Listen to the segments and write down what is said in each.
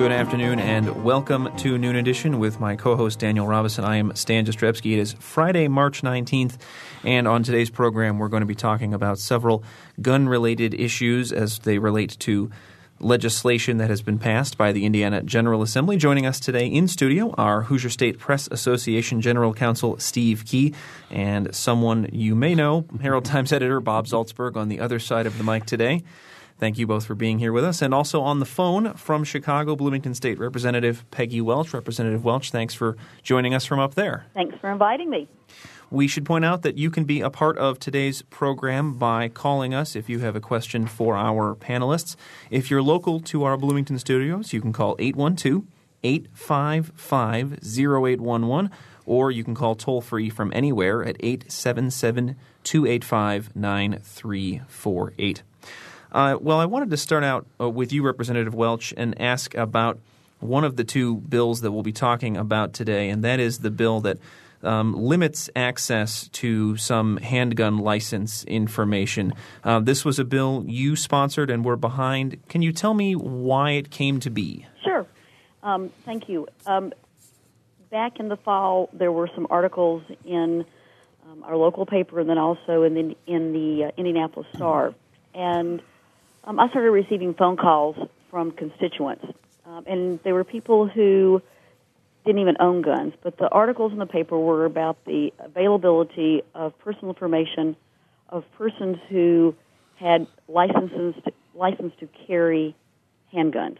Good afternoon and welcome to Noon Edition with my co host Daniel Robison. I am Stan Jastrzebski. It is Friday, March 19th, and on today's program, we're going to be talking about several gun related issues as they relate to legislation that has been passed by the Indiana General Assembly. Joining us today in studio are Hoosier State Press Association General Counsel Steve Key and someone you may know, Herald Times editor Bob Zaltsberg, on the other side of the mic today. Thank you both for being here with us. And also on the phone from Chicago, Bloomington State Representative Peggy Welch. Representative Welch, thanks for joining us from up there. Thanks for inviting me. We should point out that you can be a part of today's program by calling us if you have a question for our panelists. If you're local to our Bloomington studios, you can call 812 855 0811 or you can call toll free from anywhere at 877 285 9348. Uh, well, I wanted to start out uh, with you, Representative Welch, and ask about one of the two bills that we'll be talking about today, and that is the bill that um, limits access to some handgun license information. Uh, this was a bill you sponsored and were behind. Can you tell me why it came to be? Sure. Um, thank you. Um, back in the fall, there were some articles in um, our local paper and then also in the in the uh, Indianapolis Star, and um, I started receiving phone calls from constituents, um, and there were people who didn't even own guns, but the articles in the paper were about the availability of personal information of persons who had licenses to, license to carry handguns.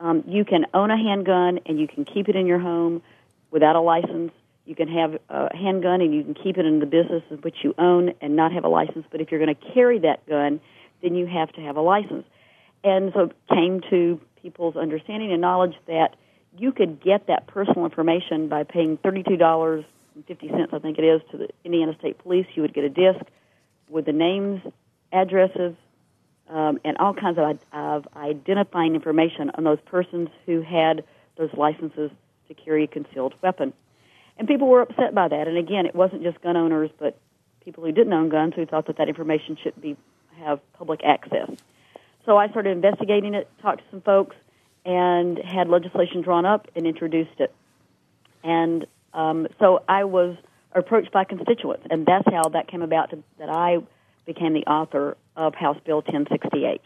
Um, you can own a handgun and you can keep it in your home without a license. You can have a handgun and you can keep it in the business of which you own and not have a license. But if you're going to carry that gun, then you have to have a license. And so it came to people's understanding and knowledge that you could get that personal information by paying $32.50, I think it is, to the Indiana State Police. You would get a disc with the names, addresses, um, and all kinds of, of identifying information on those persons who had those licenses to carry a concealed weapon. And people were upset by that. And again, it wasn't just gun owners, but people who didn't own guns who thought that that information should be have public access. So I started investigating it, talked to some folks, and had legislation drawn up and introduced it. And um, so I was approached by constituents, and that's how that came about to, that I became the author of House Bill 1068.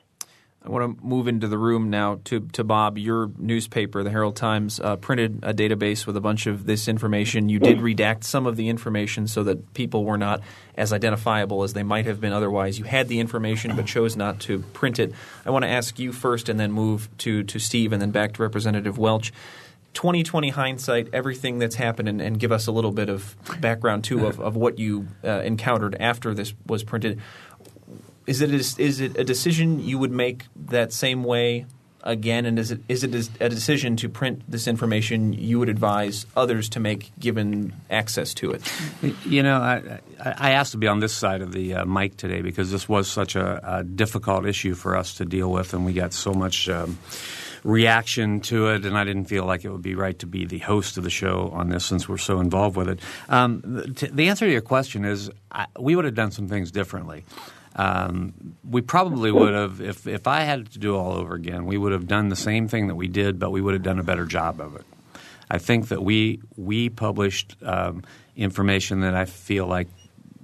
I want to move into the room now to, to Bob. Your newspaper, the Herald Times, uh, printed a database with a bunch of this information. You did redact some of the information so that people were not as identifiable as they might have been otherwise. You had the information but chose not to print it. I want to ask you first and then move to, to Steve and then back to Representative Welch. 2020 hindsight, everything that's happened, and, and give us a little bit of background too of, of what you uh, encountered after this was printed. Is it a, is it a decision you would make that same way again, and is it is it a decision to print this information you would advise others to make given access to it? You know, I, I asked to be on this side of the uh, mic today because this was such a, a, difficult issue for us to deal with, and we got so much. Um, reaction to it, and I didn't feel like it would be right to be the host of the show on this since we're so involved with it. Um, the, the, answer to your question is I, we would have done some things differently. Um, we probably would have, if, if I had to do all over again, we would have done the same thing that we did, but we would have done a better job of it. I think that we we published um, information that I feel like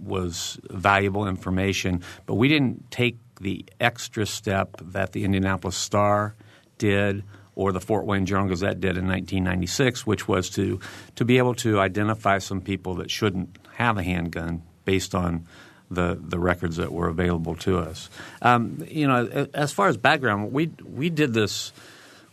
was valuable information, but we didn't take the extra step that the Indianapolis Star did or the Fort Wayne Journal Gazette did in 1996, which was to to be able to identify some people that shouldn't have a handgun based on the the records that were available to us. Um, you know, as far as background, we we did this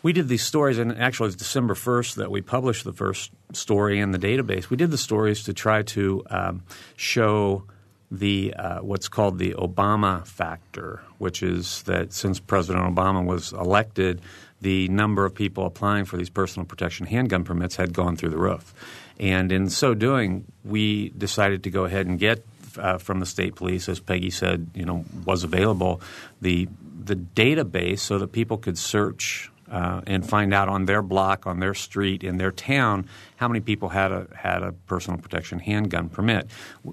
we did these stories, and actually it's December 1st that we published the first story in the database. We did the stories to try to um, show the uh, what's called the Obama factor, which is that since President Obama was elected, the number of people applying for these personal protection handgun permits had gone through the roof. And in so doing, we decided to go ahead and get uh, from the state police, as Peggy said, you know, was available, the the database so that people could search uh, and find out on their block, on their street, in their town, how many people had a had a personal protection handgun permit.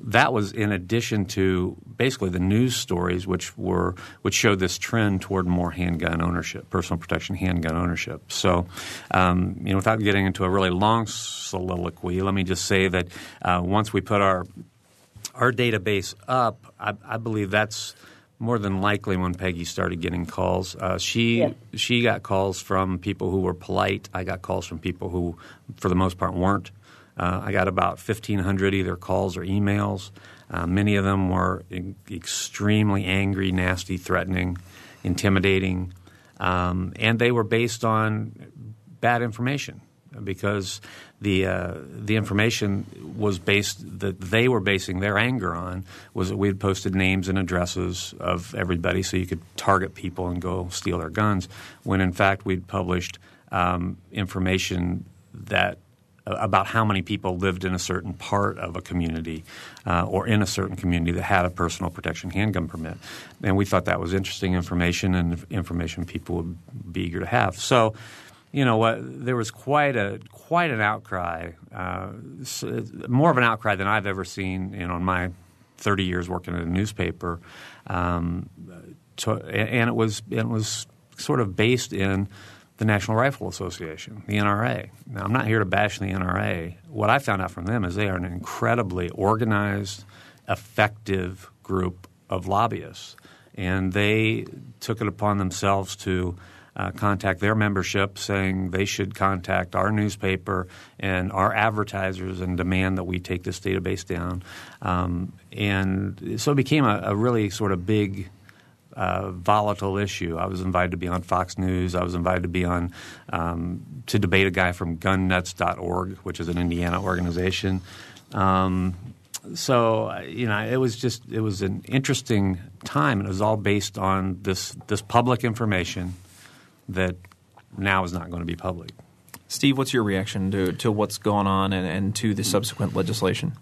That was in addition to basically the news stories, which were which showed this trend toward more handgun ownership, personal protection handgun ownership. So, um, you know, without getting into a really long soliloquy, let me just say that uh, once we put our our database up, I, I believe that's more than likely when Peggy started getting calls. Uh, she yes. she got calls from people who were polite. I got calls from people who, for the most part, weren't. Uh, I got about fifteen hundred either calls or emails. Uh, many of them were in- extremely angry, nasty, threatening, intimidating, um, and they were based on bad information because the uh, the information was based that they were basing their anger on was that we had posted names and addresses of everybody so you could target people and go steal their guns when in fact we'd published um, information that uh, about how many people lived in a certain part of a community uh, or in a certain community that had a personal protection handgun permit. And we thought that was interesting information and information people would be eager to have. So you know what? There was quite a quite an outcry, uh, more of an outcry than I've ever seen. In my 30 years working at a newspaper, um, to, and it was it was sort of based in the National Rifle Association, the NRA. Now, I'm not here to bash the NRA. What I found out from them is they are an incredibly organized, effective group of lobbyists, and they took it upon themselves to uh, contact their membership saying they should contact our newspaper and our advertisers and demand that we take this database down. Um, and so it became a, a really sort of big uh, volatile issue. I was invited to be on Fox News. I was invited to be on um, to debate a guy from GunNuts.org, which is an Indiana organization. Um, so you know, it was just it was an interesting time, and it was all based on this this public information that now is not going to be public. Steve, what's your reaction to, to what's gone on and, and to the subsequent legislation?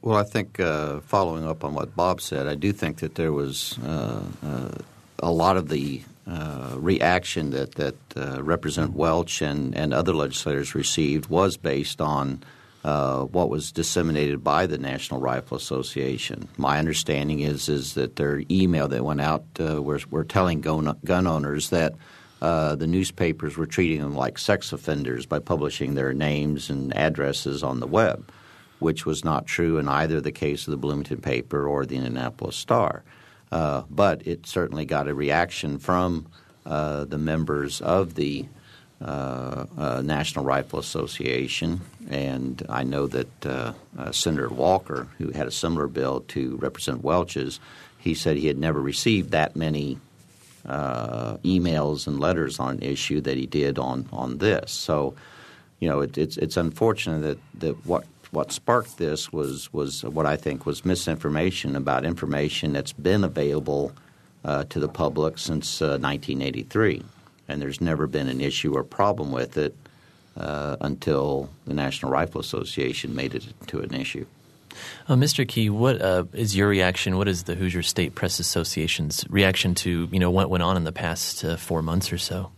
Well, I think uh, following up on what Bob said, I do think that there was uh, uh, a lot of the uh, reaction that that uh, Representative Welch and, and other legislators received was based on uh, what was disseminated by the National Rifle Association. My understanding is is that their email that went out uh, were, were telling gun, gun owners that uh, the newspapers were treating them like sex offenders by publishing their names and addresses on the web, which was not true in either the case of the Bloomington paper or the Indianapolis Star. Uh, but it certainly got a reaction from uh, the members of the National Rifle Association, and I know that uh, uh, Senator Walker, who had a similar bill to Representative Welch's, he said he had never received that many uh, emails and letters on an issue that he did on on this. So, you know, it, it's it's unfortunate that, that what what sparked this was was what I think was misinformation about information that's been available uh, to the public since 1983 and there's never been an issue or problem with it uh, until the National Rifle Association made it to an issue. Uh, Mr. Key, what uh, is your reaction? What is the Hoosier State Press Association's reaction to you know what went on in the past uh, four months or so?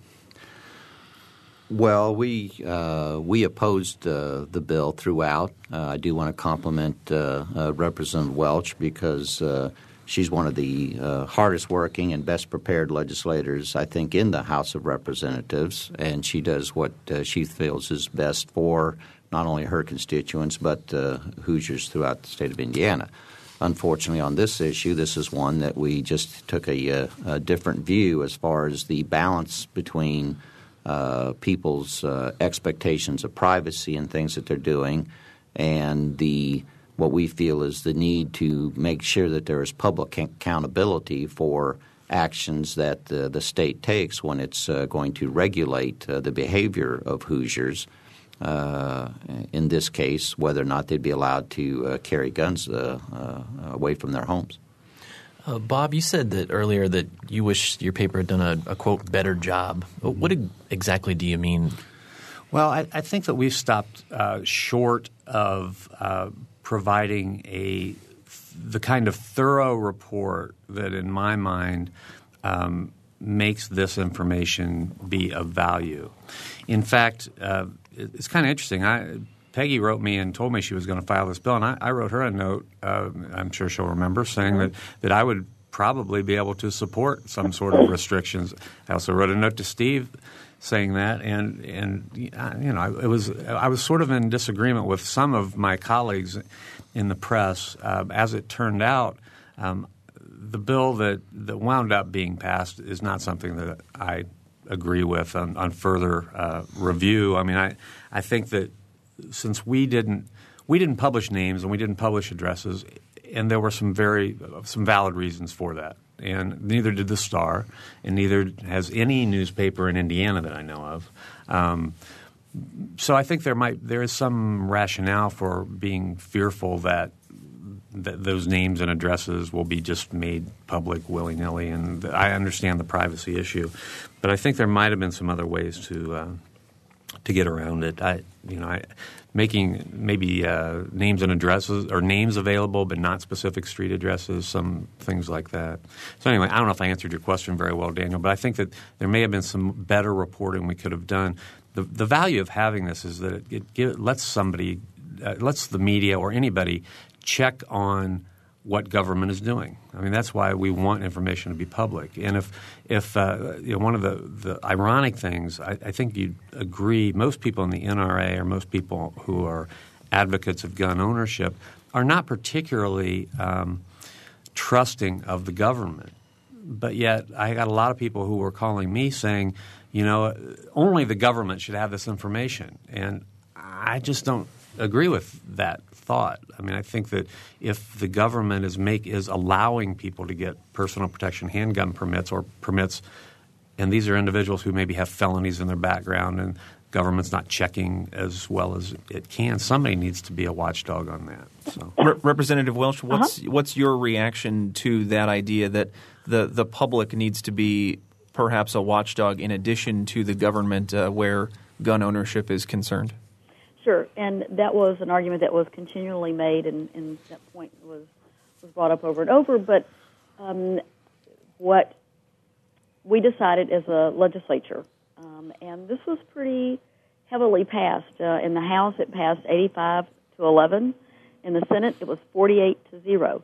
Well, we uh, we opposed uh, the bill throughout. Uh, I do want to compliment Representative Welch because She's one of the uh, hardest working and best prepared legislators, I think, in the House of Representatives, and she does what uh, she feels is best for not only her constituents but uh, Hoosiers throughout the state of Indiana. Unfortunately, on this issue, this is one that we just took a, uh, a different view as far as the balance between uh, people's uh, expectations of privacy and things that they're doing and the what we feel is the need to make sure that there is public accountability for actions that uh, the state takes when it's uh, going to regulate uh, the behavior of Hoosiers. Uh, in this case, whether or not they'd be allowed to uh, carry guns uh, away from their homes. Bob, you said that earlier that you wish your paper had done a, a quote better job. What exactly do you mean? Well, I, I think that we've stopped short of providing a the kind of thorough report that, in my mind, um, makes this information be of value. In fact, uh, it's kind of interesting. I, Peggy wrote me and told me she was going to file this bill, and I, I wrote her a note. Uh, I'm sure she'll remember saying that that I would probably be able to support some sort of restrictions. I also wrote a note to Steve saying that, and and you know, it was I was sort of in disagreement with some of my colleagues in the press. Uh, as it turned out, um, the bill that, that wound up being passed is not something that I agree with on, on further uh, review. I mean, I, I think that since we didn't we didn't publish names and we didn't publish addresses, and there were some very some valid reasons for that. And neither did the Star, and neither has any newspaper in Indiana that I know of. Um, so I think there might there is some rationale for being fearful that, that those names and addresses will be just made public willy nilly, and I understand the privacy issue, but I think there might have been some other ways to uh, to get around it. I you know I, making maybe uh, names and addresses or names available but not specific street addresses, some things like that. So anyway, I don't know if I answered your question very well, Daniel, but I think that there may have been some better reporting we could have done the, the value of having this is that it, it, lets somebody, uh, lets the media or anybody check on what government is doing. I mean, that's why we want information to be public. And if, if uh, you know, one of the, the ironic things, I, I think you'd agree, most people in the NRA or most people who are advocates of gun ownership are not particularly um, trusting of the government. But yet, I got a lot of people who were calling me saying, you know, only the government should have this information. And I just don't agree with that thought. I mean, I think that if the government is make is allowing people to get personal protection handgun permits or permits, and these are individuals who maybe have felonies in their background, and government's not checking as well as it can. Somebody needs to be a watchdog on that. So, Re- Representative Welch, what's uh-huh. what's your reaction to that idea that the the public needs to be perhaps a watchdog in addition to the government uh, where gun ownership is concerned? Sure, and that was an argument that was continually made, and, and that point was was brought up over and over. But um, what we decided as a legislature, um, and this was pretty heavily passed uh, in the House. It passed 85 to 11. In the Senate, it was 48 to zero.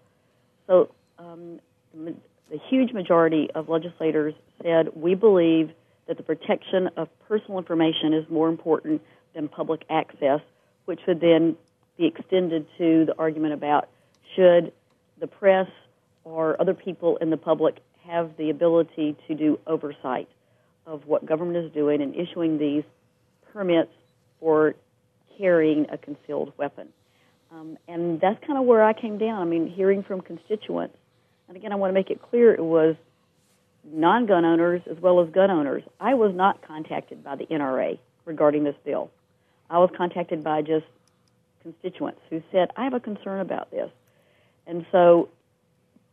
So um, the huge majority of legislators said we believe that the protection of personal information is more important than public access, which would then be extended to the argument about should the press or other people in the public have the ability to do oversight of what government is doing and issuing these permits for carrying a concealed weapon. Um, and that's kind of where I came down. I mean, hearing from constituents, and again, I want to make it clear it was non gun owners as well as gun owners. I was not contacted by the NRA regarding this bill. I was contacted by just constituents who said, I have a concern about this. And so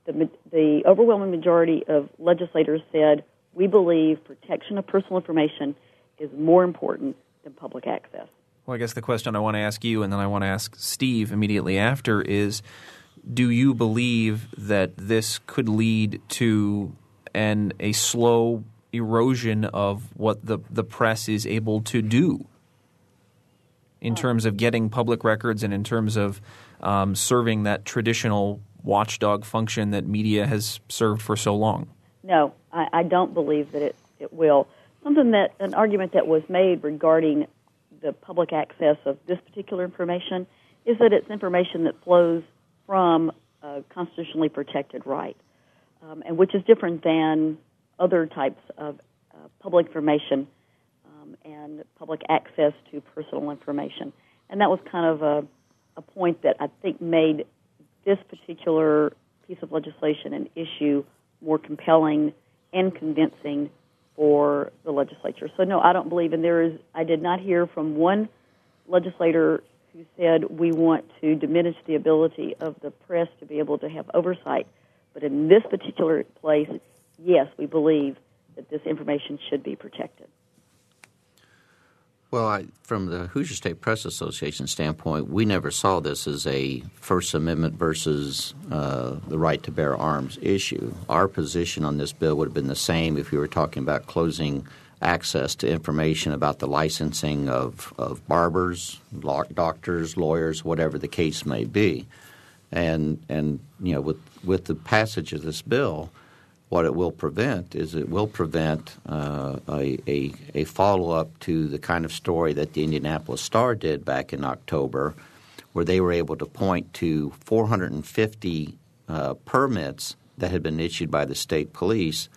the, the overwhelming majority of legislators said, we believe protection of personal information is more important than public access. Well, I guess the question I want to ask you and then I want to ask Steve immediately after is do you believe that this could lead to an a slow erosion of what the, the press is able to do in terms of getting public records and in terms of um, serving that traditional watchdog function that media has served for so long? No, I, I don't believe that it, it will. Something that an argument that was made regarding the public access of this particular information is that it's information that flows from a constitutionally protected right um, and which is different than other types of uh, public information and public access to personal information. And that was kind of a, a point that I think made this particular piece of legislation an issue more compelling and convincing for the legislature. So no, I don't believe, and there is. I did not hear from one legislator who said we want to diminish the ability of the press to be able to have oversight. But in this particular place, yes, we believe that this information should be protected. Well, I, from the Hoosier State Press Association standpoint, we never saw this as a First Amendment versus uh, the right to bear arms issue. Our position on this bill would have been the same if we were talking about closing access to information about the licensing of, of barbers, law, doctors, lawyers, whatever the case may be. And, and you know, with, with the passage of this bill – what it will prevent is it will prevent uh, a, a, a follow up to the kind of story that the Indianapolis Star did back in October, where they were able to point to 450 uh, permits that had been issued by the state police.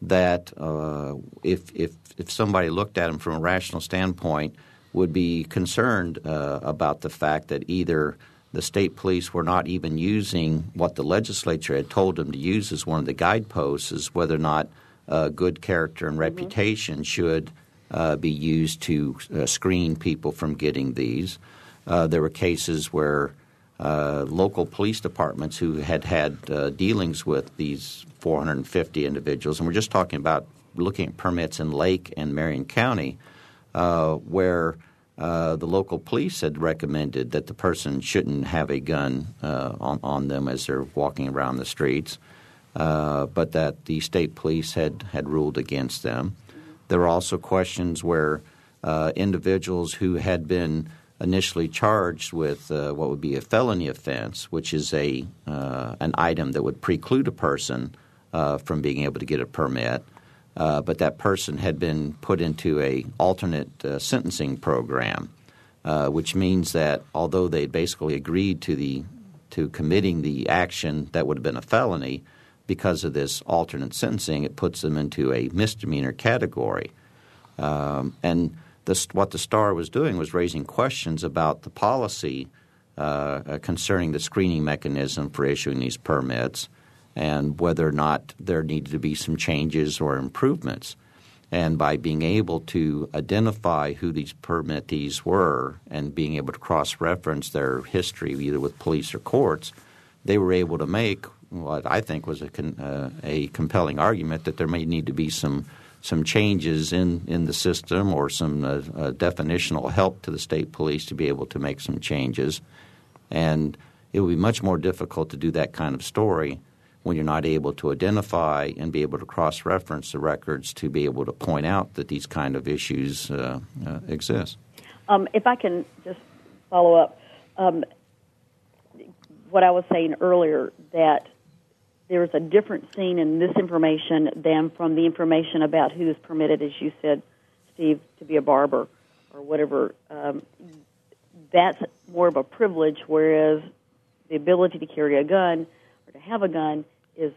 That uh, if, if, if somebody looked at them from a rational standpoint, would be concerned uh, about the fact that either the state police were not even using what the legislature had told them to use as one of the guideposts is whether or not uh, good character and mm-hmm. reputation should uh, be used to uh, screen people from getting these. Uh, there were cases where uh, local police departments who had had uh, dealings with these 450 individuals, and we're just talking about looking at permits in Lake and Marion County, where – uh, the local police had recommended that the person shouldn't have a gun uh, on, on, them as they're walking around the streets, uh, but that the state police had, had ruled against them. There were also questions where uh, individuals who had been initially charged with uh, what would be a felony offense, which is a an item that would preclude a person from being able to get a permit, uh, but that person had been put into a alternate uh, sentencing program, uh, which means that although they basically agreed to the to committing the action that would have been a felony, because of this alternate sentencing, it puts them into a misdemeanor category. Um, and what the Star was doing was raising questions about the policy uh, concerning the screening mechanism for issuing these permits and whether or not there needed to be some changes or improvements. And by being able to identify who these permittees were and being able to cross reference their history either with police or courts, they were able to make what I think was a, con- uh, a compelling argument that there may need to be some some changes in, in the system or some uh, uh, definitional help to the state police to be able to make some changes. And it would be much more difficult to do that kind of story when you're not able to identify and be able to cross reference the records to be able to point out that these kind of issues uh, uh, exist. Um, if I can just follow up, um, what I was saying earlier that there's a different scene in this information than from the information about who is permitted, as you said, Steve, to be a barber or whatever. Um, that's more of a privilege, whereas the ability to carry a gun or to have a gun is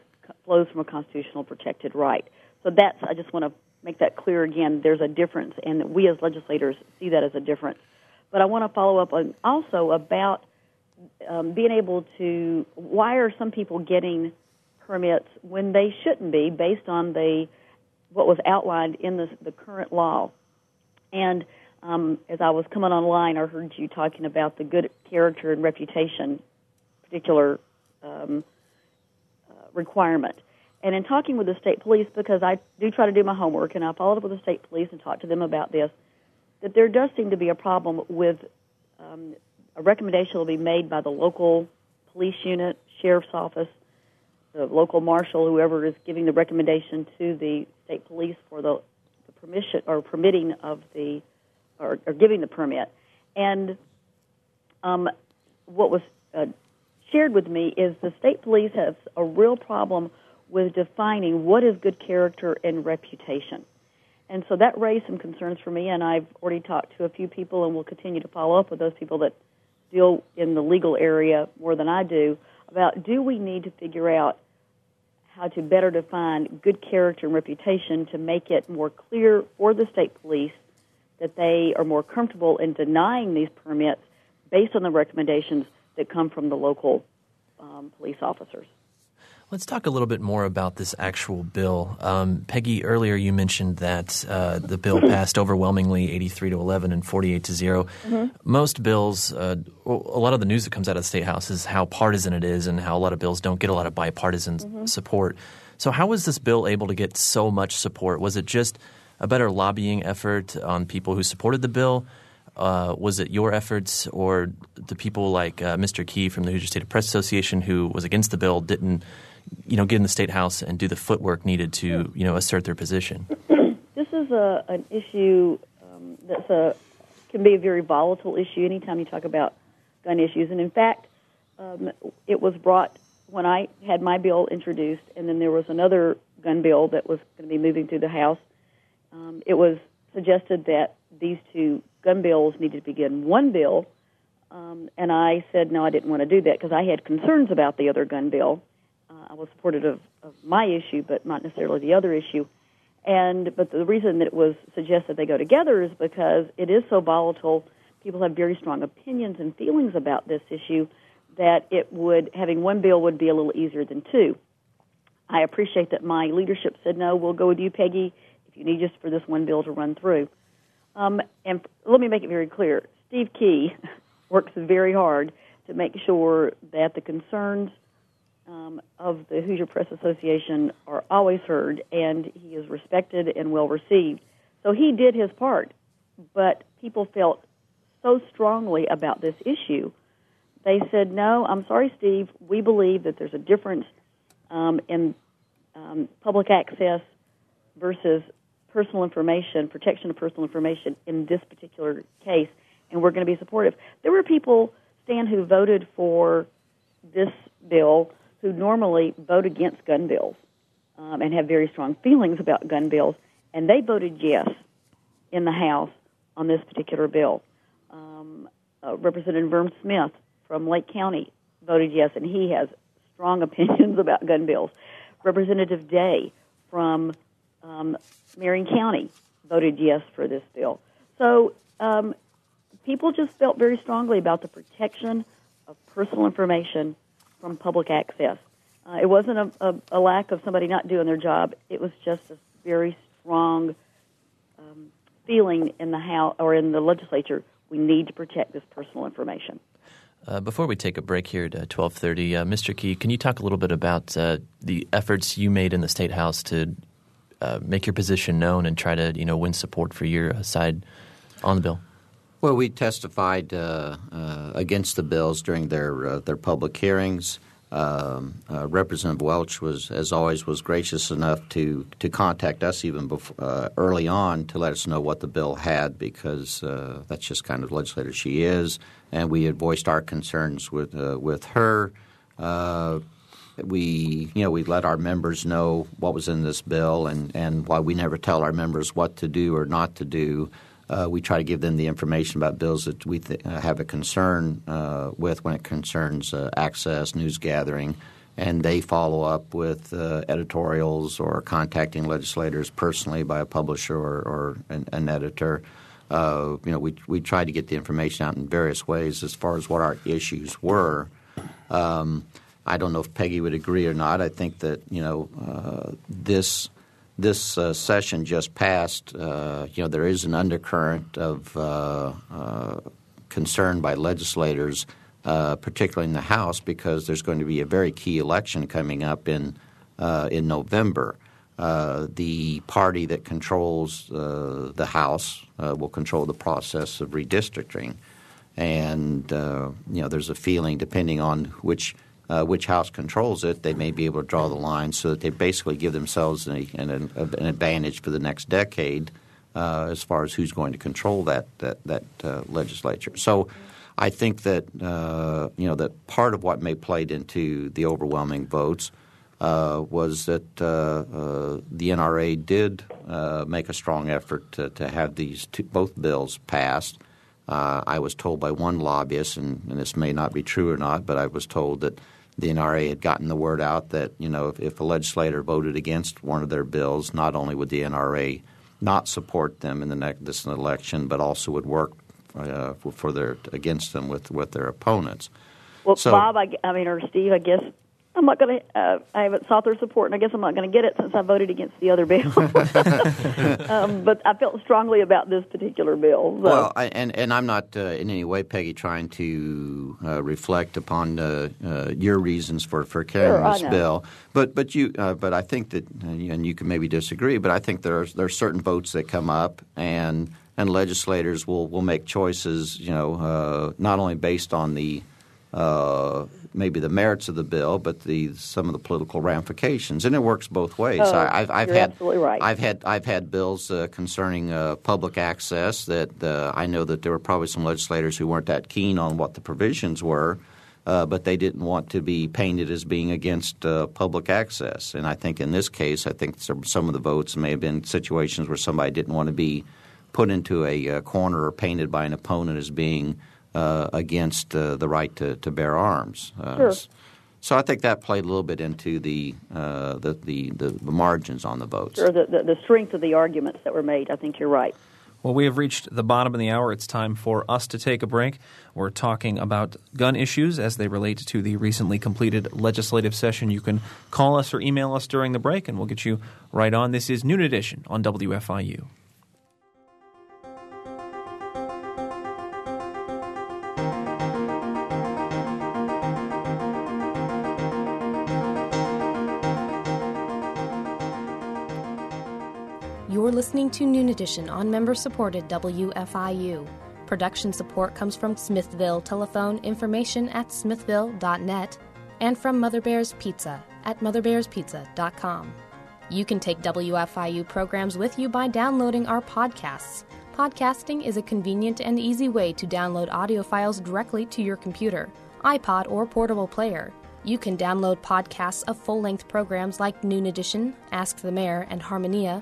flows from a constitutional protected right. So that's I just want to make that clear again. There's a difference, and we as legislators see that as a difference. But I want to follow up on also about um, being able to. Why are some people getting permits when they shouldn't be, based on the what was outlined in the, the current law? And um, as I was coming online, I heard you talking about the good character and reputation, particular um, requirement. And in talking with the state police, because I do try to do my homework and I followed up with the state police and talked to them about this, that there does seem to be a problem with um, a recommendation will be made by the local police unit, sheriff's office, the local marshal, whoever is giving the recommendation to the state police for the, the permission or permitting of the or, or giving the permit. And um, what was uh, shared with me is the state police has a real problem with defining what is good character and reputation. And so that raised some concerns for me, and I've already talked to a few people and will continue to follow up with those people that deal in the legal area more than I do about do we need to figure out how to better define good character and reputation to make it more clear for the state police that they are more comfortable in denying these permits based on the recommendations that come from the local um, police officers. Let's talk a little bit more about this actual bill. Um, Peggy, earlier you mentioned that uh, the bill passed overwhelmingly 83 to 11 and 48 to 0. Mm-hmm. Most bills, uh, a lot of the news that comes out of the State House is how partisan it is and how a lot of bills don't get a lot of bipartisan mm-hmm. support. So, how was this bill able to get so much support? Was it just a better lobbying effort on people who supported the bill? Uh, was it your efforts or the people like uh, Mr. Key from the Hoosier State Press Association who was against the bill didn't – you know, get in the state house and do the footwork needed to, you know, assert their position? this is a, an issue um, that's a can be a very volatile issue anytime you talk about gun issues. And in fact, um, it was brought when I had my bill introduced, and then there was another gun bill that was going to be moving through the House. Um, it was suggested that these two gun bills needed to begin one bill, um, and I said no, I didn't want to do that because I had concerns about the other gun bill. I was supportive of, of my issue, but not necessarily the other issue. And but the reason that it was suggested they go together is because it is so volatile. People have very strong opinions and feelings about this issue that it would having one bill would be a little easier than two. I appreciate that my leadership said no. We'll go with you, Peggy, if you need just for this one bill to run through. Um, and let me make it very clear: Steve Key works very hard to make sure that the concerns um, of the Hoosier Press Association are always heard, and he is respected and well received. So he did his part, but people felt so strongly about this issue. They said, "No, I'm sorry, Steve. We believe that there's a difference um, in um, public access versus personal information, protection of personal information in this particular case, and we're going to be supportive." There were people, Stan, who voted for this bill who normally vote against gun bills um, and have very strong feelings about gun bills, and they voted yes in the House on this particular bill. Um, uh, Representative Vern Smith from Lake County voted yes, and he has strong opinions about gun bills. Representative Day from um, Marion County voted yes for this bill. So um, people just felt very strongly about the protection of personal information from public access. Uh, it wasn't a, a, a, lack of somebody not doing their job. It was just a very strong um, feeling in the House or in the legislature. We need to protect this personal information. Uh, before we take a break here at twelve thirty, uh, Mr. Key, can you talk a little bit about uh, the efforts you made in the state house to uh, make your position known and try to you know win support for your uh, side on the bill? Well, we testified uh, uh, against the bills during their uh, their public hearings. Um, Representative Welch was, as always, was gracious enough to to contact us even before, early on to let us know what the bill had because that's just kind of legislator she is, and we had voiced our concerns with with her. We you know we let our members know what was in this bill and and why we never tell our members what to do or not to do. Uh, we try to give them the information about bills that we th- uh, have a concern uh, with when it concerns uh, access, news gathering, and they follow up with uh, editorials or contacting legislators personally by a publisher or, or an, an, editor. Uh, you know, we we try to get the information out in various ways as far as what our issues were. Um, I don't know if Peggy would agree or not. I think that you know this this uh, session just passed, uh, you know, there is an undercurrent of uh, uh concern by legislators, uh, particularly in the House, because there's going to be a very key election coming up in uh, in November. the party that controls the House will control the process of redistricting, and you know, there's a feeling, depending on which uh, which house controls it, they may be able to draw the line so that they basically give themselves an, an, an advantage for the next decade uh, as far as who's going to control that that, that uh, legislature. So. I think that uh, you know that part of what may played into the overwhelming votes uh, was that uh, the NRA did make a strong effort to, to have these two, both bills passed. I was told by one lobbyist, and, and, this may not be true or not, but I was told that the NRA had gotten the word out that you know if, if a legislator voted against one of their bills, not only would the NRA not support them in the next this election, but also would work uh, for, for, their against them with with their opponents. Well, so, Bob, I, I mean, or Steve, I guess I'm not going to. Uh, I haven't sought their support, and I guess I'm not going to get it since I voted against the other bill. um, but I felt strongly about this particular bill. So. Well, I, and and I'm not uh, in any way, Peggy, trying to uh, reflect upon uh, uh your reasons for for carrying sure, this bill. But but you uh, but I think that and you can maybe disagree, but I think there's there's certain votes that come up and and legislators will will make choices, you know, uh, not only based on the uh, maybe the merits of the bill, but the some of the political ramifications, and it works both ways. Oh, I, have I've you're had absolutely right. I've had I've had bills uh, concerning uh, public access that uh, I know that there were probably some legislators who weren't that keen on what the provisions were. Uh, but they didn't want to be painted as being against uh, public access. And I think in this case, I think some of the votes may have been situations where somebody didn't want to be put into a, a corner or painted by an opponent as being uh, against uh, the right to, to bear arms. Uh, sure. So I think that played a little bit into the uh, the, the, the, margins on the votes. Sure, the, the, the strength of the arguments that were made. I think you're right. Well, we have reached the bottom of the hour. It's time for us to take a break. We're talking about gun issues as they relate to the recently completed legislative session. You can call us or email us during the break, and we'll get you right on. This is Noon Edition on WFIU. You're listening to Noon Edition on member supported WFIU. Production support comes from Smithville Telephone Information at smithville.net and from Mother Bear's Pizza at motherbearspizza.com. You can take WFIU programs with you by downloading our podcasts. Podcasting is a convenient and easy way to download audio files directly to your computer, iPod, or portable player. You can download podcasts of full length programs like Noon Edition, Ask the Mayor, and Harmonia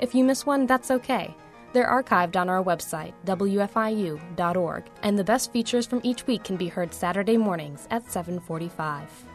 If you miss one, that's okay. They're archived on our website, wfiu.org, and the best features from each week can be heard Saturday mornings at 7:45.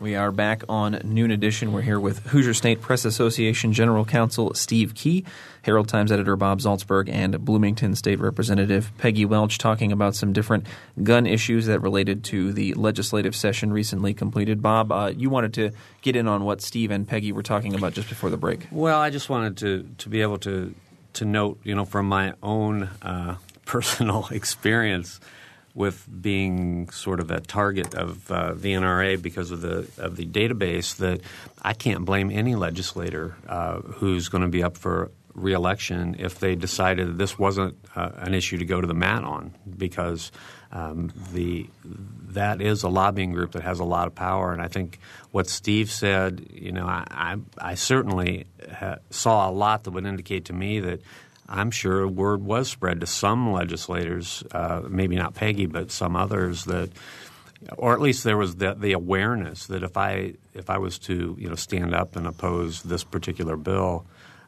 We are back on Noon Edition. We're here with Hoosier State Press Association General Counsel Steve Key, Herald Times editor Bob Zaltsberg, and Bloomington State Representative Peggy Welch talking about some different gun issues that related to the legislative session recently completed. Bob, uh, you wanted to get in on what Steve and Peggy were talking about just before the break. Well, I just wanted to, to be able to, to note, you know, from my own uh, personal experience – with being sort of a target of uh, the NRA because of the of the database that I can't blame any legislator uh, who's going to be up for reelection if they decided this wasn't uh, an issue to go to the mat on because um, the that is a lobbying group that has a lot of power. And I think what Steve said you know I I, I certainly ha- saw a lot that would indicate to me that I'm sure word was spread to some legislators, uh, maybe not Peggy, but some others that, or at least there was the, the, awareness that if I if I was to you know stand up and oppose this particular bill,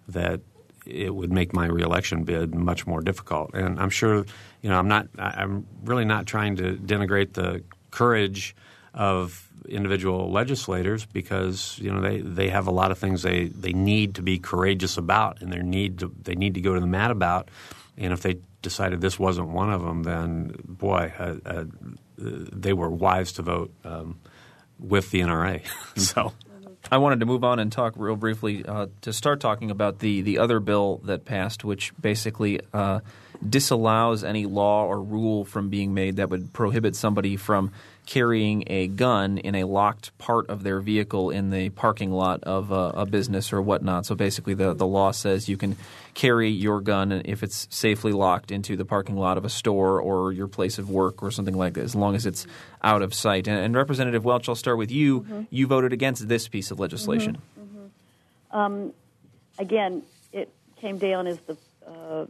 that it would make my reelection bid much more difficult. And I'm sure you know I'm not I'm really not trying to denigrate the courage of individual legislators because you know they, they have a lot of things they, they need to be courageous about and they need to they need to go to the mat about. And if they decided this wasn't one of them then boy uh, uh, they were wise to vote um, with the NRA so I wanted to move on and talk real briefly uh, to start talking about the the other bill that passed which basically uh, disallows any law or rule from being made that would prohibit somebody from carrying a gun in a locked part of their vehicle in the parking lot of a, a, business or whatnot. So basically, the, the law says you can carry your gun if it's safely locked into the parking lot of a store or your place of work or something like that, as long as it's out of sight. And, and Representative Welch, I'll start with you. Mm-hmm. You voted against this piece of legislation. Mm-hmm. Mm-hmm. Um, again, it came down as the, uh,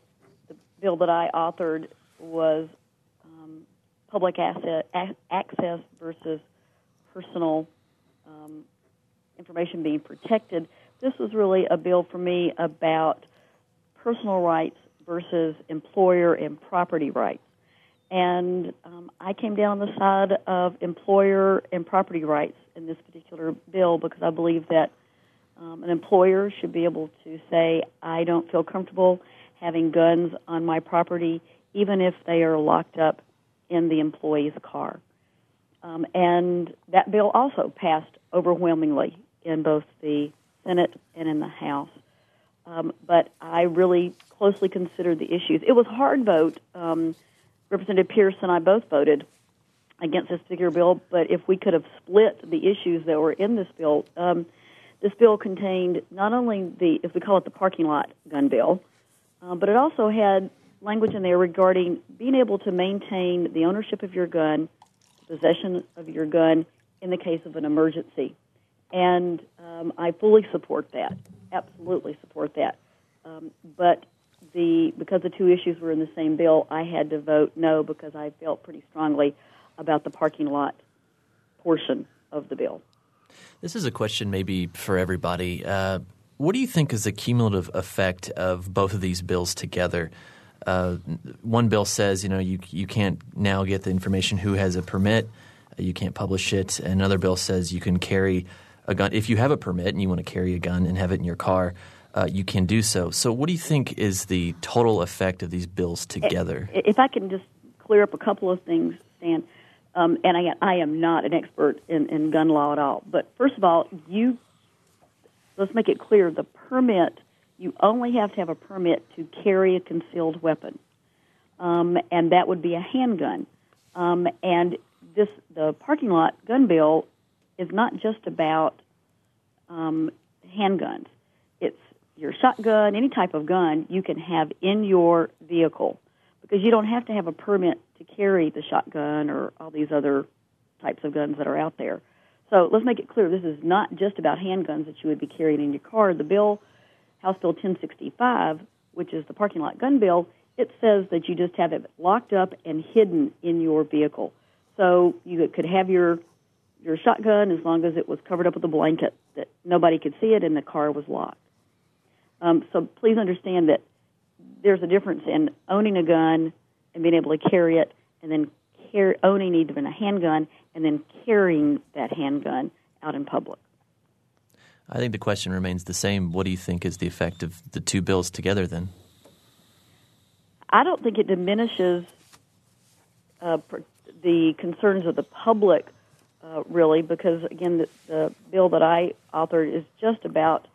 the bill that I authored was public asset, access versus personal um, information being protected. This was really a bill for me about personal rights versus employer and property rights. And um, I came down the side of employer and property rights in this particular bill because I believe that um, an employer should be able to say, I don't feel comfortable having guns on my property, even if they are locked up in the employee's car. Um, and that bill also passed overwhelmingly in both the Senate and in the House. Um, but I really closely considered the issues. It was hard vote. Um, Representative Pierce and I both voted against this particular bill, but if we could have split the issues that were in this bill, um, this bill contained not only the, if we call it the parking lot gun bill, uh, but it also had language in there regarding being able to maintain the ownership of your gun, possession of your gun in the case of an emergency. And um, I fully support that, absolutely support that. Um, but the because the two issues were in the same bill, I had to vote no because I felt pretty strongly about the parking lot portion of the bill. This is a question maybe for everybody. Uh, what do you think is the cumulative effect of both of these bills together? Uh, one bill says, you know, you you can't now get the information who has a permit, uh, you can't publish it. Another bill says you can carry a gun if you have a permit and you want to carry a gun and have it in your car. Uh, you can do so. So, what do you think is the total effect of these bills together? If I can just clear up a couple of things, Stan, um, and I, I am not an expert in, in gun law at all. But first of all, you let's make it clear: the permit you only have to have a permit to carry a concealed weapon, um, and that would be a handgun. Um, and this the parking lot gun bill is not just about um, handguns. It's your shotgun, any type of gun you can have in your vehicle because you don't have to have a permit to carry the shotgun or all these other types of guns that are out there. So let's make it clear this is not just about handguns that you would be carrying in your car. The bill, House Bill 1065, which is the parking lot gun bill, it says that you just have it locked up and hidden in your vehicle. So you could have your your shotgun as long as it was covered up with a blanket that nobody could see it and the car was locked. Um, so please understand that there's a difference in owning a gun and being able to carry it, and then car- owning even a handgun and then carrying that handgun out in public. I think the question remains the same. What do you think is the effect of the two bills together then? I don't think it diminishes uh, the concerns of the public, uh, really, because again, the, the bill that I authored is just about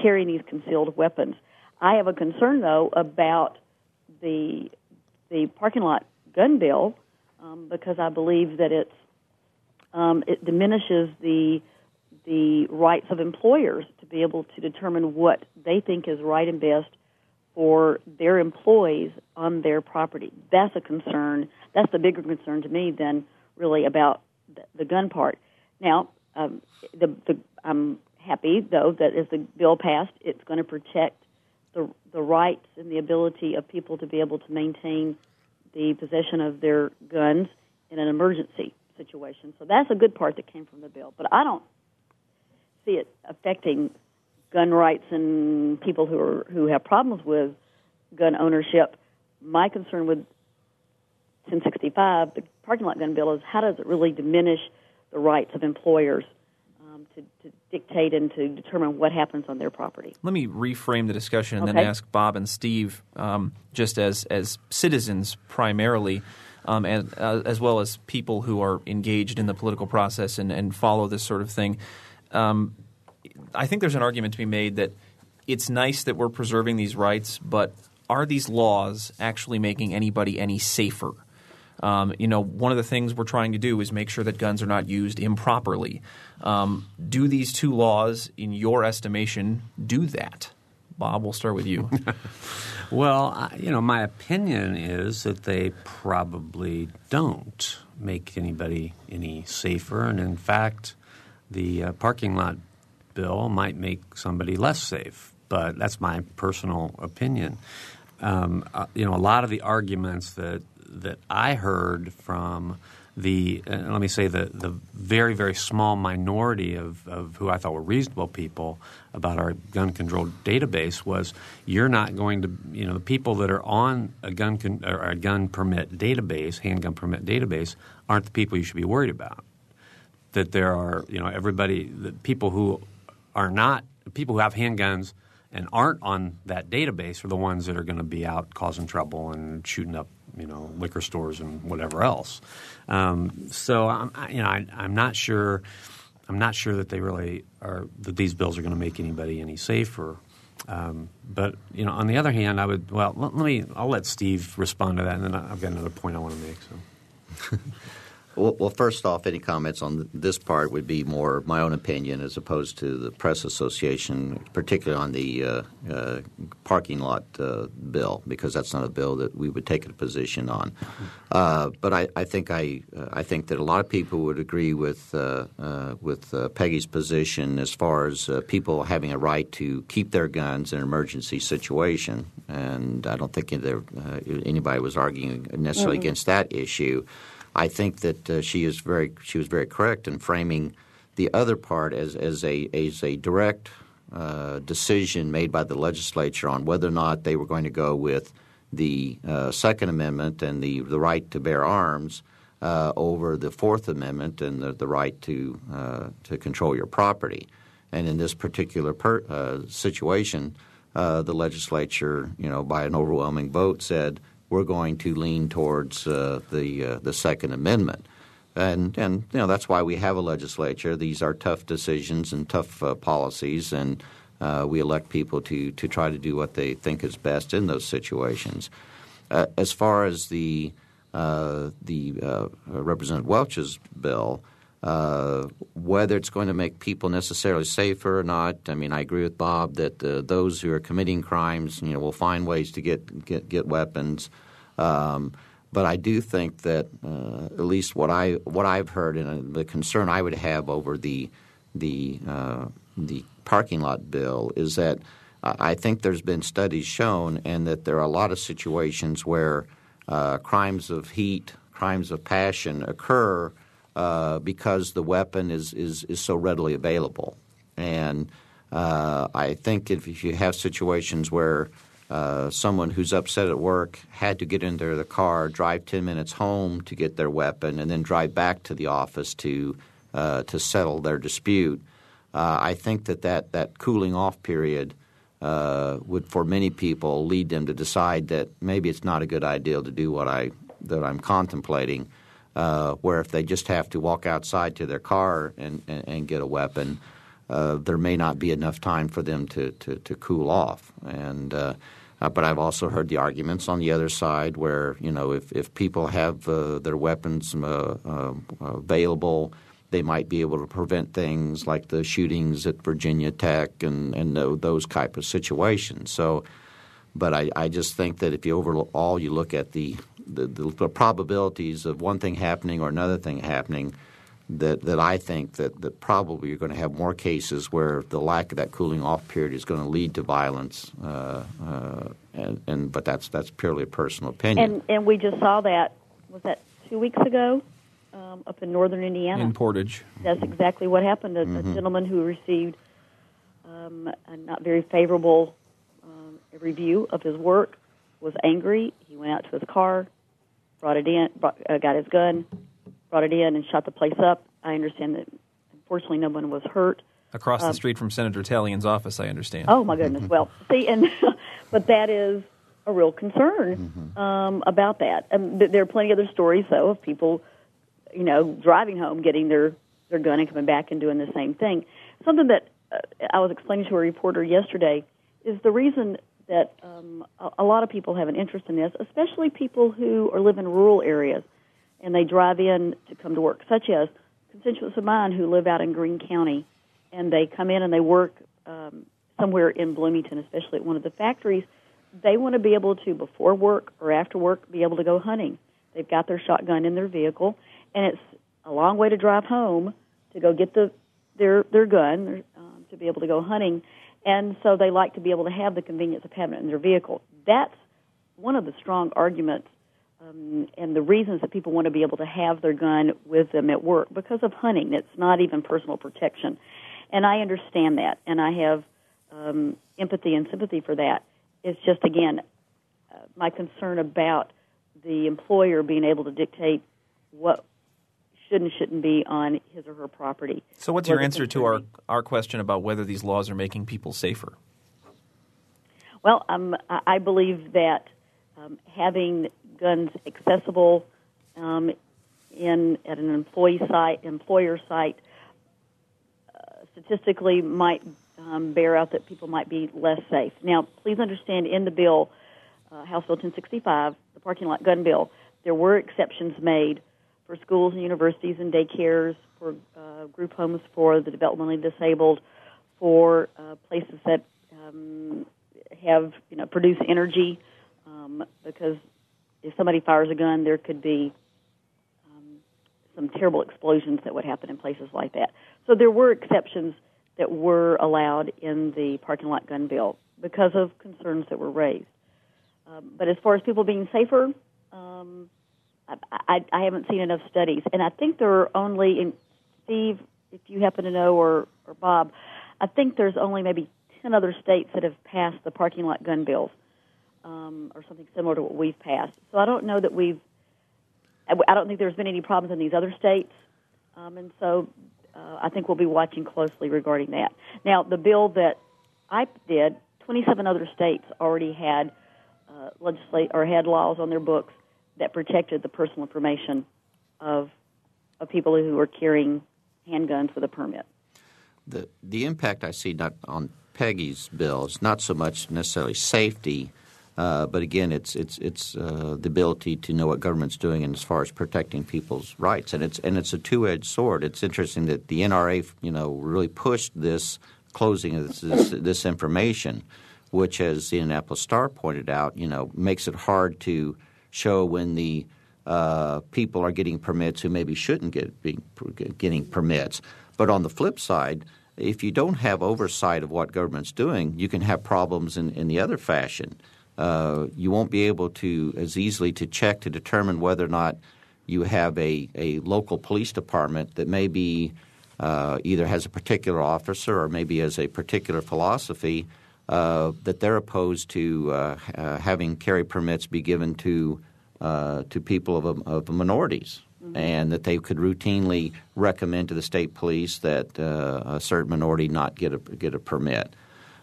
carrying these concealed weapons. I have a concern, though, about the the parking lot gun bill um, because I believe that it's um, it diminishes the the rights of employers to be able to determine what they think is right and best for their employees on their property. That's a concern. That's the bigger concern to me than really about the, gun part. Now, um, the, the, I'm happy though that as the bill passed, it's going to protect the the rights and the ability of people to be able to maintain the possession of their guns in an emergency situation. So that's a good part that came from the bill. But I don't see it affecting gun rights and people who are who have problems with gun ownership. My concern with 1065, the parking lot gun bill, is how does it really diminish the rights of employers um, to, to, dictate and to determine what happens on their property. Let me reframe the discussion and okay. then ask Bob and Steve, um, just as as citizens primarily, um, and uh, as well as people who are engaged in the political process and, and follow this sort of thing. Um, I think there's an argument to be made that it's nice that we're preserving these rights, but are these laws actually making anybody any safer? Um, you know, one of the things we're trying to do is make sure that guns are not used improperly. Um, do these two laws, in your estimation, do that? Bob, we'll start with you. well, you know, my opinion is that they probably don't make anybody any safer, and in fact, the uh, parking lot bill might make somebody less safe. But that's my personal opinion. Um, uh, you know, a lot of the arguments that that I heard from the uh, let me say the the very very small minority of, of who I thought were reasonable people about our gun control database was you're not going to you know the people that are on a gun con, or a gun permit database handgun permit database aren't the people you should be worried about that there are you know everybody the people who are not people who have handguns and aren't on that database are the ones that are going to be out causing trouble and shooting up you know liquor stores and whatever else. Um, so I'm you know I, am not sure I'm not sure that they really are that these bills are going to make anybody any safer. Um, but you know on the other hand I would well let, let, me I'll let Steve respond to that and then I've got another point I want to make. So. Well, well, first off, any comments on this part would be more my own opinion as opposed to the press association, particularly on the uh, uh, parking lot uh, bill, because that's not a bill that we would take a position on. Uh, but I, I, think I, uh, I think that a lot of people would agree with uh, with Peggy's position as far as people having a right to keep their guns in an emergency situation, and I don't think there, anybody was arguing necessarily mm-hmm. against that issue. I think that uh, she is very she was very correct in framing the other part as as a as a direct uh, decision made by the legislature on whether or not they were going to go with the uh, Second Amendment and the the right to bear arms uh, over the Fourth Amendment and the, the right to uh, to control your property. And in this particular per, uh, situation, the legislature, you know, by an overwhelming vote, said we're going to lean towards uh, the uh, the Second Amendment. And and you know that's why we have a legislature. These are tough decisions and tough uh, policies, and we elect people to to try to do what they think is best in those situations. As far as the the Representative Welch's bill, uh, whether it's going to make people necessarily safer or not, I mean, I agree with Bob that uh, those who are committing crimes, you know, will find ways to get get, get weapons. Um, but I do think that uh, at least what I what I've heard and uh, the concern I would have over the the uh, the parking lot bill is that I think there's been studies shown and that there are a lot of situations where crimes of heat, crimes of passion occur uh, because the weapon is, is, is so readily available. And uh, I think if, if, you have situations where uh, someone who's upset at work had to get into the car, drive 10 minutes home to get their weapon, and then drive back to the office to, uh, to settle their dispute, uh, I think that that, that cooling off period uh, would, for many people, lead them to decide that maybe it's not a good idea to do what I that I'm contemplating uh, where if they just have to walk outside to their car and, and, and get a weapon, uh, there may not be enough time for them to, to, to cool off. And uh, uh but I've also heard the arguments on the other side where you know if, if people have uh, their weapons uh, available, they might be able to prevent things like the shootings at Virginia Tech and, and those type of situations. So, but I, I just think that if you overall you look at the the, the, the, probabilities of one thing happening or another thing happening that, that I think that, that probably you're going to have more cases where the lack of that cooling off period is going to lead to violence. Uh, uh, and, and, but that's that's purely a personal opinion. And, and we just saw that was that two weeks ago um, up in northern Indiana in Portage. That's exactly what happened. A, mm-hmm. a gentleman who received um, a not very favorable um, review of his work was angry. He went out to his car, brought it in, brought, uh, got his gun, brought it in, and shot the place up. I understand that unfortunately no one was hurt. Across um, the street from Senator Tallian's office, I understand. Oh my goodness! well, see, and but that is a real concern mm-hmm. um, about that. And th- there are plenty of other stories though of people, you know, driving home, getting their their gun and coming back and doing the same thing. Something that uh, I was explaining to a reporter yesterday is the reason that um, a, a lot of people have an interest in this, especially people who are live in rural areas and they drive in to come to work, such as constituents of mine who live out in Greene County, and they come in and they work um, somewhere in Bloomington, especially at one of the factories. They want to be able to, before work or after work, be able to go hunting. They've got their shotgun in their vehicle, and it's a long way to drive home to go get the their their gun um, to be able to go hunting and so they like to be able to have the convenience of having it in their vehicle. That's one of the strong arguments um, and the reasons that people want to be able to have their gun with them at work because of hunting. It's not even personal protection, and I understand that, and I have um, empathy and sympathy for that. It's just again uh, my concern about the employer being able to dictate what should and shouldn't be on his or her property. So, what's your answer to our, our question about whether these laws are making people safer? Well, um, I believe that um, having guns accessible um, in at an employee site, employer site, uh, statistically might um, bear out that people might be less safe. Now, please understand, in the bill, uh, House Bill 1065, the parking lot gun bill, there were exceptions made for schools and universities and daycares, for uh, group homes for the developmentally disabled, for uh, places that um, have you know produce energy, um, because if somebody fires a gun, there could be um, some terrible explosions that would happen in places like that. So there were exceptions that were allowed in the parking lot gun bill because of concerns that were raised. Um, but as far as people being safer, um, I, I, haven't seen enough studies, and I think there are only. In, Steve, if you happen to know, or or Bob, I think there's only maybe ten other states that have passed the parking lot gun bills, um, or something similar to what we've passed. So I don't know that we've. I don't think there's been any problems in these other states, um, and so uh, I think we'll be watching closely regarding that. Now, the bill that I did, 27 other states already had uh, legislate or had laws on their books that protected the personal information of of people who were carrying handguns with a permit. The the impact I see not on Peggy's bill is not so much necessarily safety, uh, but again, it's it's it's uh, the ability to know what government's doing and as far as protecting people's rights, and it's and it's a two edged sword. It's interesting that the NRA, you know, really pushed this closing of this, this, this information, which, as the Indianapolis Star pointed out, you know, makes it hard to show when the uh, people are getting permits who maybe shouldn't get being, getting permits. But on the flip side, if you don't have oversight of what government's doing, you can have problems in, in the other fashion. Uh, you won't be able to as easily to check to determine whether or not you have a, a local police department that maybe uh, either has a particular officer or maybe has a particular philosophy uh, that they're opposed to uh, uh, having carry permits be given to uh, to people of, of minorities, mm-hmm. and that they could routinely recommend to the state police that a certain minority not get a get a permit.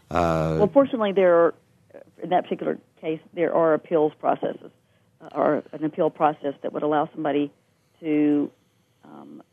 well, fortunately, there are in that particular case there are appeals processes or an appeal process that would allow somebody to um,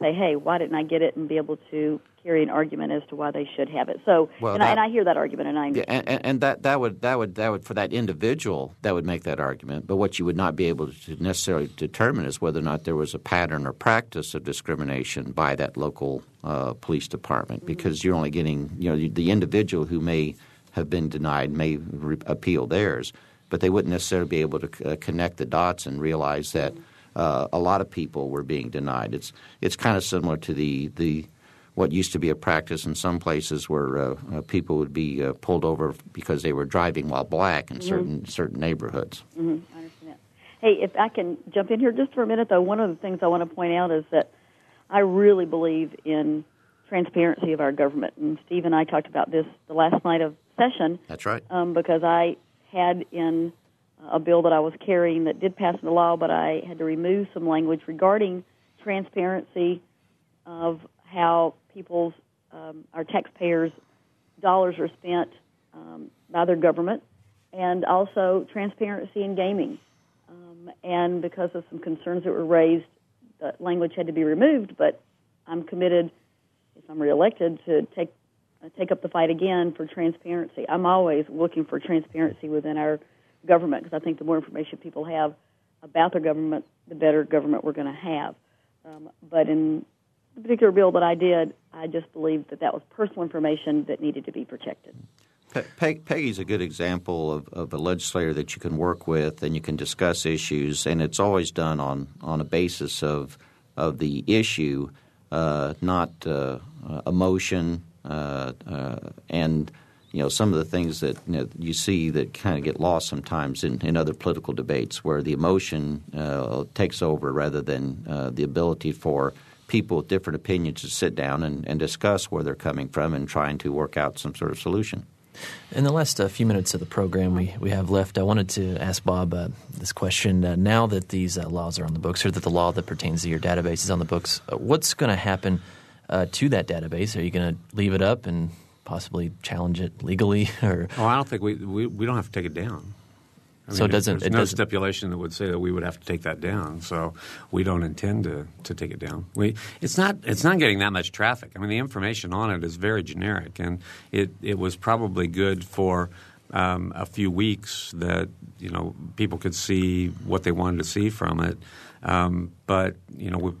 say, "Hey, why didn't I get it?" and be able to carry an argument as to why they should have it. So, well, and, that, I, and, I, hear that argument, and I yeah, and, and, that that would that would that would for that individual that would make that argument. But what you would not be able to necessarily determine is whether or not there was a pattern or practice of discrimination by that local uh, police department, mm-hmm. because you're only getting you know the, the, individual who may have been denied may re- appeal theirs, but they wouldn't necessarily be able to uh, connect the dots and realize that. Mm-hmm uh, a lot of people were being denied. It's it's kind of similar to the the what used to be a practice in some places where uh, uh, people would be uh, pulled over because they were driving while black in mm-hmm. certain certain neighborhoods. Mm-hmm. I understand. Hey, if I can jump in here just for a minute, though, one of the things I want to point out is that I really believe in transparency of our government, and Steve and I talked about this the last night of session. That's right. Um, because I had in a bill that I was carrying that did pass into law, but I had to remove some language regarding transparency of how people's, um, our taxpayers' dollars are spent um, by their government, and also transparency in gaming. Um, and because of some concerns that were raised, the language had to be removed. But I'm committed, if I'm reelected, to take uh, take up the fight again for transparency. I'm always looking for transparency within our government because I think the more information people have about their government, the better government we're going to have. Um, but in the particular bill that I did, I just believed that that was personal information that needed to be protected. Pe- Peggy's a good example of, of, a legislator that you can work with and you can discuss issues, and it's always done on, on a basis of of the issue, uh, not uh, emotion, uh, uh and you know some of the things that you, know, you see that kind of get lost sometimes in, in other political debates, where the emotion uh, takes over rather than uh, the ability for people with different opinions to sit down and, and discuss where they're coming from and trying to work out some sort of solution. In the last uh, few minutes of the program we, we have left, I wanted to ask Bob uh, this question. Uh, now that these uh, laws are on the books, or that the law that pertains to your database is on the books, uh, what's going to happen uh, to that database? Are you going to leave it up and possibly challenge it legally? Or oh, I don't think we, we we don't have to take it down. I so it doesn't. There's it no doesn't, stipulation that would say that we would have to take that down. So we don't intend to, to take it down. We it's not it's not getting that much traffic. I mean, the information on it is very generic, and it it was probably good for. Um, a few weeks that you know people could see what they wanted to see from it, um, but you know we,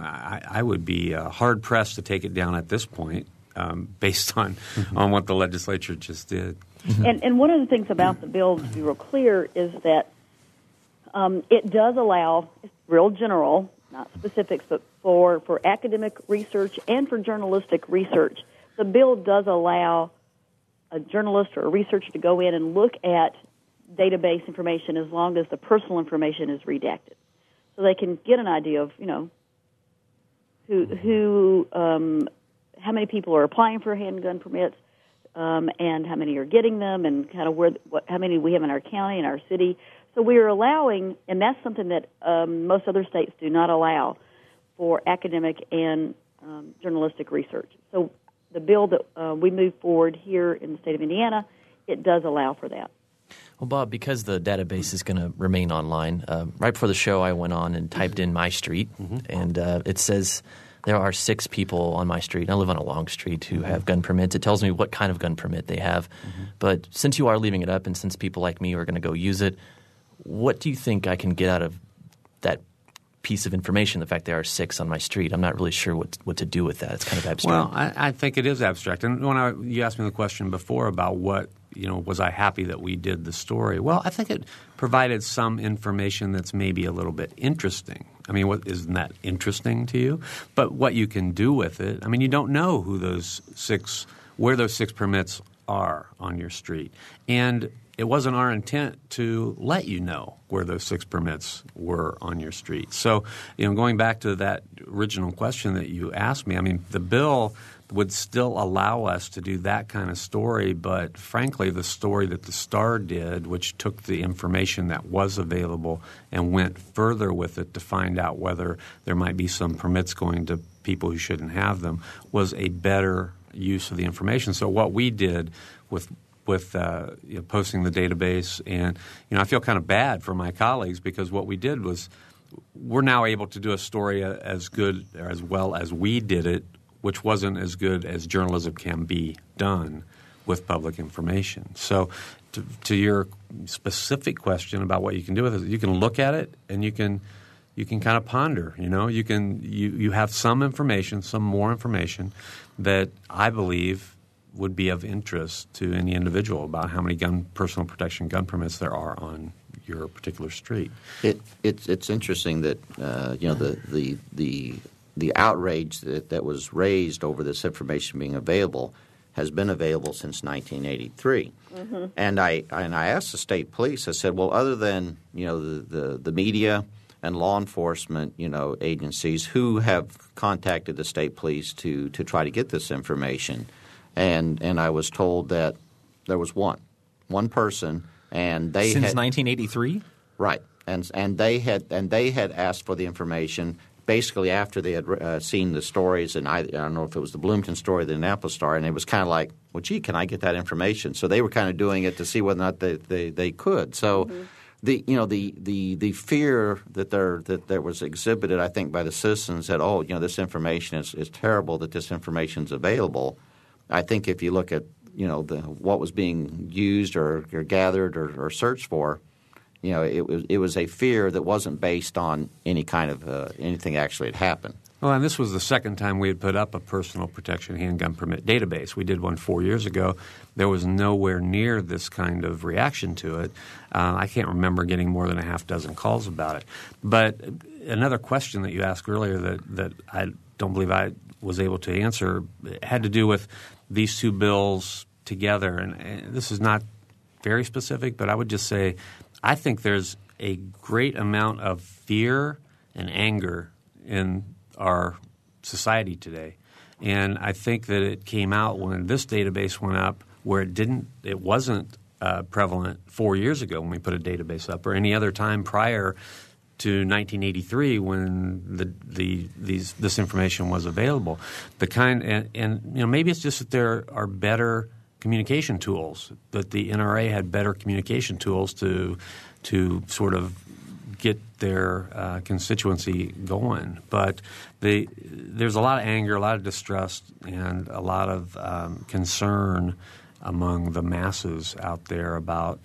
I, I, would be uh, hard pressed to take it down at this point, um, based on mm-hmm. on what the legislature just did. Mm-hmm. And, and one of the things about the bill, to be real clear, is that um, it does allow, real general, not specifics, but for, for academic research and for journalistic research, the bill does allow a journalist or a researcher to go in and look at database information as long as the personal information is redacted. So they can get an idea of, you know, who, who um, how many people are applying for handgun permits, um, and how many are getting them, and kind of where what, how many we have in our county and our city. So we are allowing, and that's something that um, most other states do not allow for academic and um, journalistic research. So the bill that uh, we move forward here in the state of Indiana, it does allow for that. Well, Bob, because the database is going to remain online, uh, right before the show, I went on and typed in my street, mm-hmm. and uh, it says there are six people on my street. I live on a long street who have gun permits. It tells me what kind of gun permit they have. Mm-hmm. But since you are leaving it up, and since people like me are going to go use it, what do you think I can get out of that piece of information? The fact there are six on my street, I'm not really sure what what to do with that. It's kind of abstract. Well, I, I think it is abstract. And when I, you asked me the question before about what you know, was I happy that we did the story? Well, I think it provided some information that's maybe a little bit interesting. I mean, what, isn't that interesting to you? But what you can do with it, I mean, you don't know who those six, where those six permits are on your street. And it wasn't our intent to let you know where those six permits were on your street. So, you know, going back to that original question that you asked me, I mean, the bill – would still allow us to do that kind of story, but frankly, the story that the Star did, which took the information that was available and went further with it to find out whether there might be some permits going to people who shouldn't have them, was a better use of the information. So what we did with with uh, you know, posting the database, and you know, I feel kind of bad for my colleagues because what we did was we're now able to do a story as good or as well as we did it which wasn't as good as journalism can be done with public information. So, to, to, your specific question about what you can do with it, you can look at it and you can you can kind of ponder. You know, you can you you have some information, some more information that I believe would be of interest to any individual about how many gun personal protection gun permits there are on your particular street. It, it's it's interesting that uh, you know the the the the outrage that, that was raised over this information being available has been available since 1983. Mm-hmm. And I and I asked the state police. I said, well, other than you know the, the, the media and law enforcement you know agencies who have contacted the state police to to try to get this information, and and I was told that there was one one person, and they since had, 1983. Right, and and they had and they had asked for the information basically after they had uh, seen the stories, and I, I, don't know if it was the Bloomington story or the Indianapolis Star, and it was kind of like, well, gee, can I get that information? So they were kind of doing it to see whether or not they, they, they could. So mm-hmm. the you know the, the, the fear that there that there was exhibited, I think, by the citizens that oh, you know, this information is, is terrible that this information is available. I think if you look at you know the what was being used or, or gathered or, or searched for you know, it was it was a fear that wasn't based on any kind of uh, anything actually had happened. Well, and this was the second time we had put up a personal protection handgun permit database. We did one four years ago. There was nowhere near this kind of reaction to it. Uh, I can't remember getting more than a half dozen calls about it. But another question that you asked earlier that, that I don't believe I was able to answer had to do with these two bills together, and, and this is not very specific, but I would just say I think there's a great amount of fear and anger in our society today. And I think that it came out when this database went up where it didn't it wasn't uh, prevalent four years ago when we put a database up or any other time prior to 1983 when the, the these this information was available. The kind and, and you know maybe it's just that there are better communication tools that the NRA had better communication tools to to sort of get their uh, constituency going. But they, there's a lot of anger, a lot of distrust, and a lot of um, concern among the masses out there about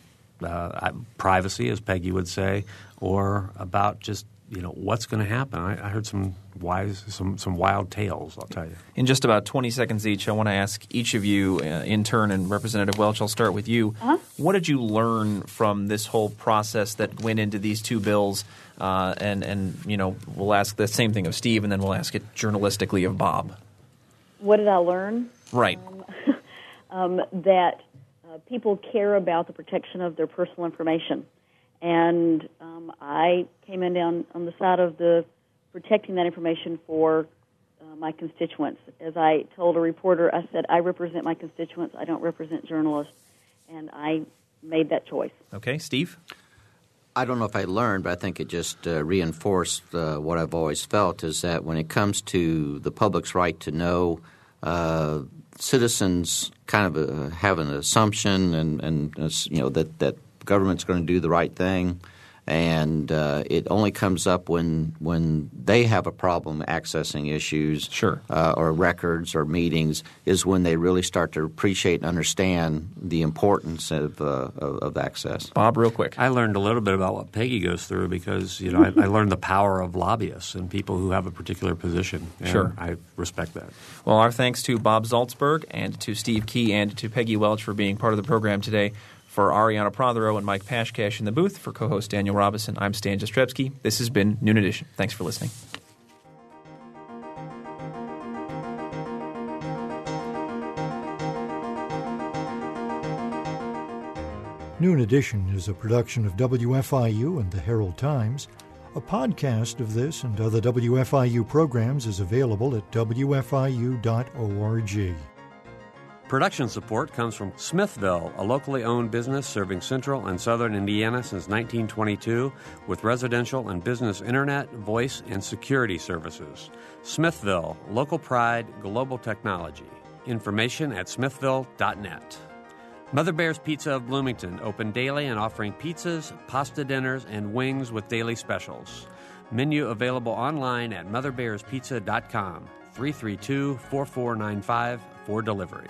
uh, privacy, as Peggy would say, or about just you know what's going to happen. I, I, heard some wise, some some wild tales. I'll tell you. In just about twenty seconds each, I want to ask each of you, uh, intern and Representative Welch. I'll start with you. Uh-huh. What did you learn from this whole process that went into these two bills? Uh, and and you know we'll ask the same thing of Steve, and then we'll ask it journalistically of Bob. What did I learn? Right. Um, um, that uh, people care about the protection of their personal information and um, I came in down on the side of the protecting that information for uh, my constituents. As I told a reporter, I said, I represent my constituents, I don't represent journalists, and I made that choice. Okay, Steve? I don't know if I learned, but I think it just uh, reinforced uh, what I've always felt is that when it comes to the public's right to know, uh, citizens kind of uh, have an assumption and, and you know that, that government's going to do the right thing, and uh, it only comes up when when they have a problem accessing issues, sure, uh, or records or meetings, is when they really start to appreciate and understand the importance of, uh, of, of access. Bob, real quick, I learned a little bit about what Peggy goes through because you know I, I learned the power of lobbyists and people who have a particular position. sure, I respect that. Well, our thanks to Bob Zaltsberg and to Steve Key and to Peggy Welch for being part of the program today. For Ariana Prothero and Mike Pashkash in the booth, for co host Daniel Robison, I'm Stan Jastrzebski. This has been Noon Edition. Thanks for listening. Noon Edition is a production of WFIU and the Herald Times. A podcast of this and other WFIU programs is available at WFIU.org. Production support comes from Smithville, a locally owned business serving central and southern Indiana since 1922 with residential and business internet, voice, and security services. Smithville, local pride, global technology. Information at smithville.net. Mother Bear's Pizza of Bloomington, open daily and offering pizzas, pasta dinners, and wings with daily specials. Menu available online at motherbearspizza.com, 332 4495 for delivery.